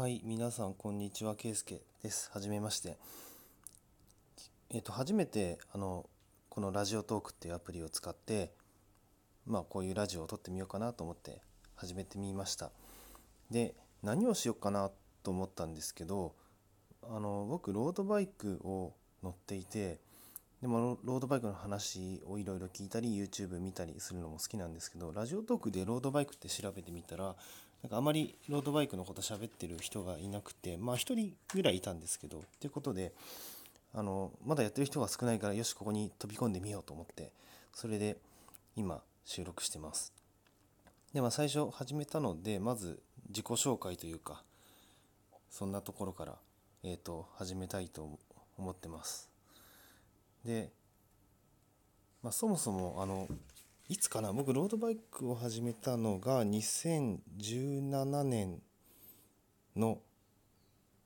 はい、皆さんこんにちは、ケイスケです。はじめまして。えっと、初めて、あの、このラジオトークっていうアプリを使って、まあ、こういうラジオを撮ってみようかなと思って始めてみました。で、何をしようかなと思ったんですけど、あの、僕、ロードバイクを乗っていて、でもロロードバイクの話をいろいろ聞いたり YouTube 見たりするのも好きなんですけどラジオトークでロードバイクって調べてみたらなんかあまりロードバイクのこと喋ってる人がいなくてまあ一人ぐらいいたんですけどということであのまだやってる人が少ないからよしここに飛び込んでみようと思ってそれで今収録してます。でまあ最初始めたのでまず自己紹介というかそんなところからえっ、と始めたいと思ってます。で、まあ、そもそもあのいつかな僕ロードバイクを始めたのが2017年の、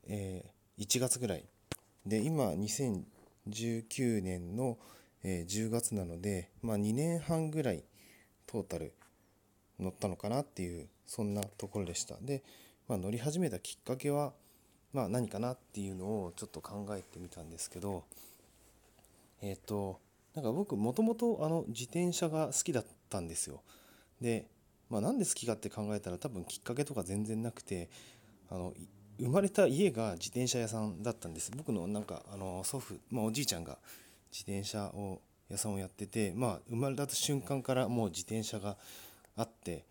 えー1月ぐらい。で今2019年の、えー10月なので、まあ、2年半ぐらいトータル乗ったのかなっていうそんなところでした。で、まあ、乗り始めたきっかけは、まあ、何かなっていうのをちょっと考えてみたんですけどえっ、となんか僕もともとあの自転車が好きだったんですよ。で、まあ、なんで好きかって考えたら多分きっかけとか全然なくてあの生まれた家が自転車屋さんだったんです。僕のなんかあの祖父、まあ、おじいちゃんが自転車を屋さんをやってて、まあ、生まれた瞬間からもう自転車があって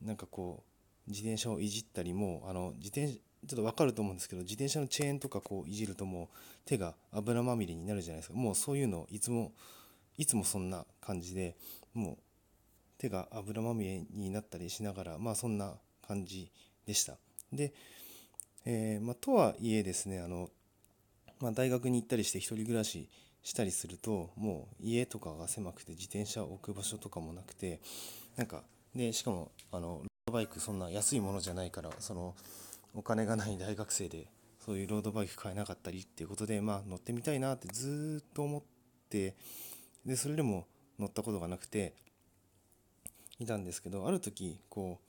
なんかこう自転車をいじったりもうあの自転ちょっと分かると思うんですけど自転車のチェーンとかこういじるともう手が油まみれになるじゃないですか。もうそういうのをいつもいつもそんな感じでもう手が油まみれになったりしながらまあそんな感じでした。で、えーまあ、とはいえですねあの、まあ、大学に行ったりして一人暮らししたりするともう家とかが狭くて自転車を置く場所とかもなくてなんかでしかもあのロードバイクそんな安いものじゃないからそのお金がない大学生でそういうロードバイク買えなかったりっていうことでまあ乗ってみたいなってずっと思ってでそれでも乗ったことがなくていたんですけどある時こ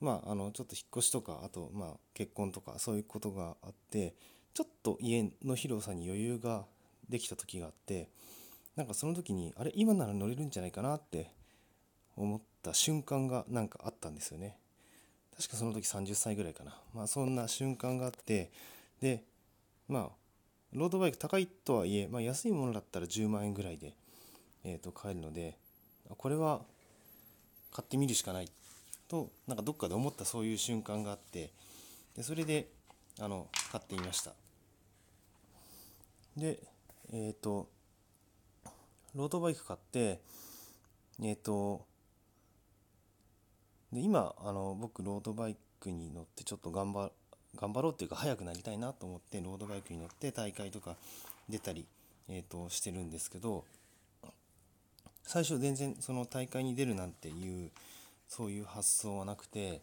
うまああのちょっと引っ越しとかあとまあ結婚とかそういうことがあってちょっと家の広さに余裕ができた時があってなんかその時にあれ今なら乗れるんじゃないかなって思った瞬間がなんかあったんですよね。確かその時30歳ぐらいかな。まあそんな瞬間があってでまあロードバイク高いとはいえ、まあ、安いものだったら10万円ぐらいで、えー、と買えるのでこれは買ってみるしかないとなんかどっかで思ったそういう瞬間があってでそれであの買ってみました。でえっ、とロードバイク買ってえっ、とで今あの僕ロードバイクに乗ってちょっと頑張頑張ろうっていうか速くなりたいなと思ってロードバイクに乗って大会とか出たり、えー、としてるんですけど最初全然その大会に出るなんていうそういう発想はなくて、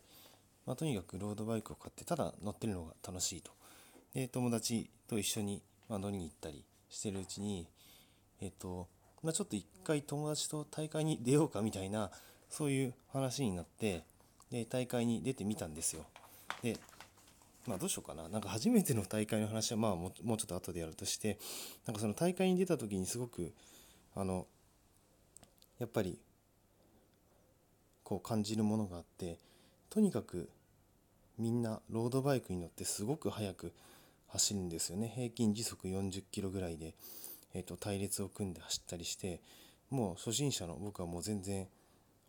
まあ、とにかくロードバイクを買ってただ乗ってるのが楽しいと。で友達と一緒に、ま、乗りに行ったりしてるうちにえっ、と、まあ、ちょっと一回友達と大会に出ようかみたいなそういう話になってで大会に出てみたんですよ。でまあどうしようかな。なんか初めての大会の話はまあもうちょっと後でやるとしてなんかその大会に出た時にすごくあのやっぱりこう感じるものがあってとにかくみんなロードバイクに乗ってすごく速く走るんですよね。平均時速40キロぐらいで、えー、と隊列を組んで走ったりしてもう初心者の僕はもう全然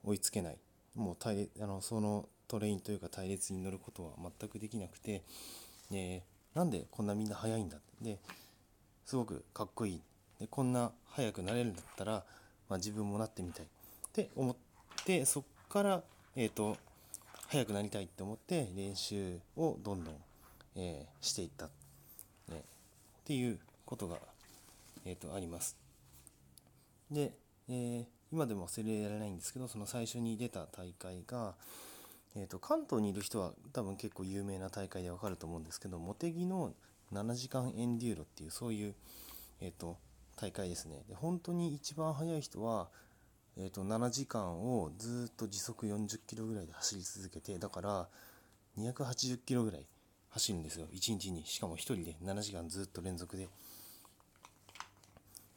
追いつけない。もう隊列あのそのトレインというか隊列に乗ることは全くできなくて、でなんでこんなみんな速いんだって。ですごくかっこいい。でこんな速くなれるんだったら、まあ、自分もなってみたいって思ってそっから、えー、と速くなりたいって思って練習をどんどん、えーしていった、ね、っていうことが、えー、とあります。で、えー今でも忘れられないんですけどその最初に出た大会が、えー、と関東にいる人は多分結構有名な大会でわかると思うんですけど茂木の7時間エンデューロっていうそういう、えー、と大会ですね。で本当に一番速い人は、えー、と7時間をずっと時速40キロぐらいで走り続けてだから280キロぐらい走るんですよ。1日に。しかも1人で7時間ずっと連続で。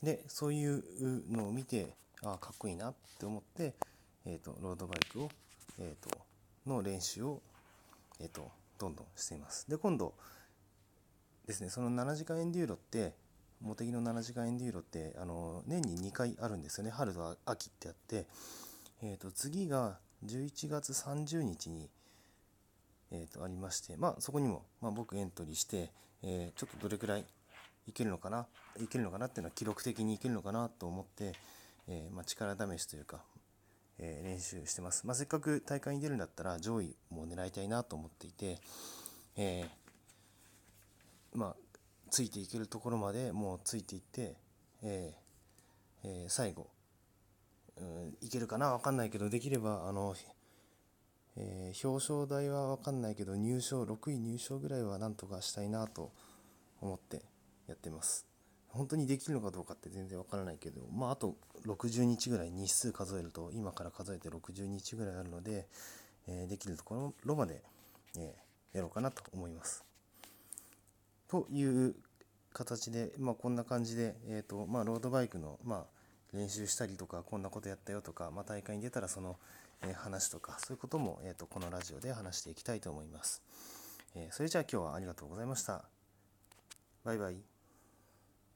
でそういうのを見てああかっこいいなって思って、えーと、ロードバイクを、えーと、の練習を、えーと、どんどんしています。で今度ですねその7時間エンデューロって茂木の7時間エンデューロってあの年に2回あるんですよね。春と秋ってあって、えー、と次が11月30日に、えー、とありましてまあそこにも、まあ、僕エントリーして、えー、ちょっとどれくらいいけるのかないけるのかなっていうのは記録的にいけるのかなと思って、えー、まあ、力試しというか、えー、練習してます、まあ、せっかく大会に出るんだったら上位も狙いたいなと思っていて、え、まあついていけるところまでもうついていって、ええ最後、うん、いけるかな？分かんないけどできればあの、え表彰台は分かんないけど入賞6位入賞ぐらいはなんとかしたいなと思ってやってます。本当にできるのかどうかって全然わからないけどまああと60日ぐらい日数数えると今から数えて60日ぐらいあるので、えー、できるところまで、えー、やろうかなと思います。という形で、まあ、こんな感じで、えーとまあ、ロードバイクの、まあ、練習したりとかこんなことやったよとか、まあ、大会に出たらその、えー、話とかそういうことも、えーとこのラジオで話していきたいと思います、えー、それじゃあ今日はありがとうございましたバイバイ。